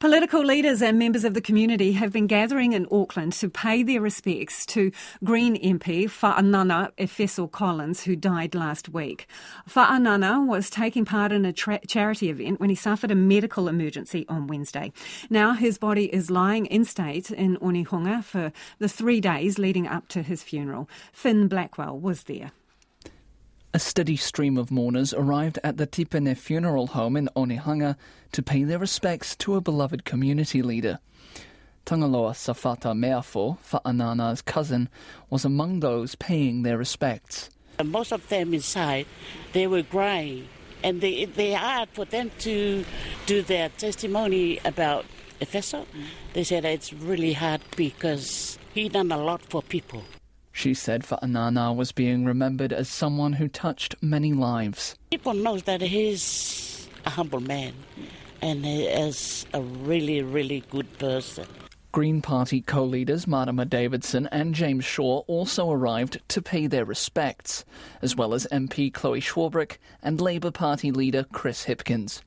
Political leaders and members of the community have been gathering in Auckland to pay their respects to Green MP Fa'anana Efeso Collins, who died last week. Fa'anana was taking part in a tra- charity event when he suffered a medical emergency on Wednesday. Now his body is lying in state in Onehunga for the three days leading up to his funeral. Finn Blackwell was there. A steady stream of mourners arrived at the Tipene funeral home in Onehunga to pay their respects to a beloved community leader. Tangaloa Safata Meafo, Fa'anana's cousin, was among those paying their respects. Most of them inside, they were crying, and they, they hard for them to do their testimony about Efeso. They said it's really hard because he done a lot for people. She said Fa'anana was being remembered as someone who touched many lives. People know that he's a humble man and he is a really, really good person. Green Party co-leaders Marama Davidson and James Shaw also arrived to pay their respects, as well as MP Chloe Swarbrick and Labour Party leader Chris Hipkins.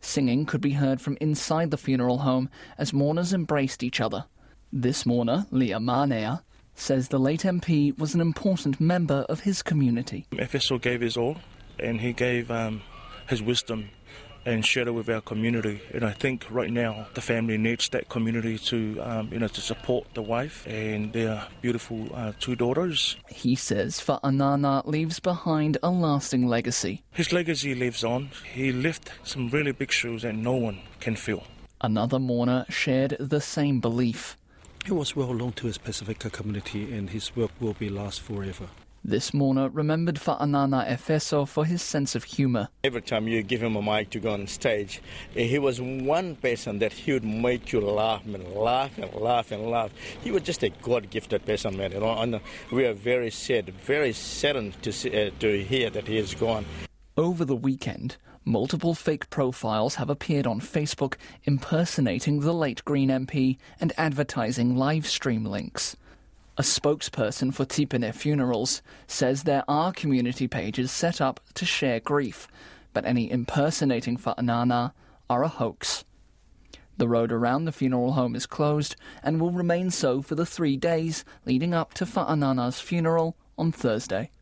Singing could be heard from inside the funeral home as mourners embraced each other. This mourner, Leah Manea, says the late MP was an important member of his community. Efeso gave his all, and he gave um, his wisdom and shared it with our community. And I think right now the family needs that community to, um, you know, to support the wife and their beautiful uh, two daughters. He says Fa'anana leaves behind a lasting legacy. His legacy lives on. He left some really big shoes that no one can fill. Another mourner shared the same belief. He was well known to his Pasifika community and his work will be last forever. This mourner remembered Fa'anana Efeso for his sense of humour. Every time you give him a mic to go on stage, he was one person that he would make you laugh and laugh and laugh and laugh. He was just a God-gifted person, man. You know, and we are very sad, very saddened to see, uh, to hear that he is gone. Over the weekend, multiple fake profiles have appeared on Facebook impersonating the late Green MP and advertising live stream links. A spokesperson for Tipene Funerals says there are community pages set up to share grief, but any impersonating Fa'anana are a hoax. The road around the funeral home is closed and will remain so for the three days leading up to Fa'anana's funeral on Thursday.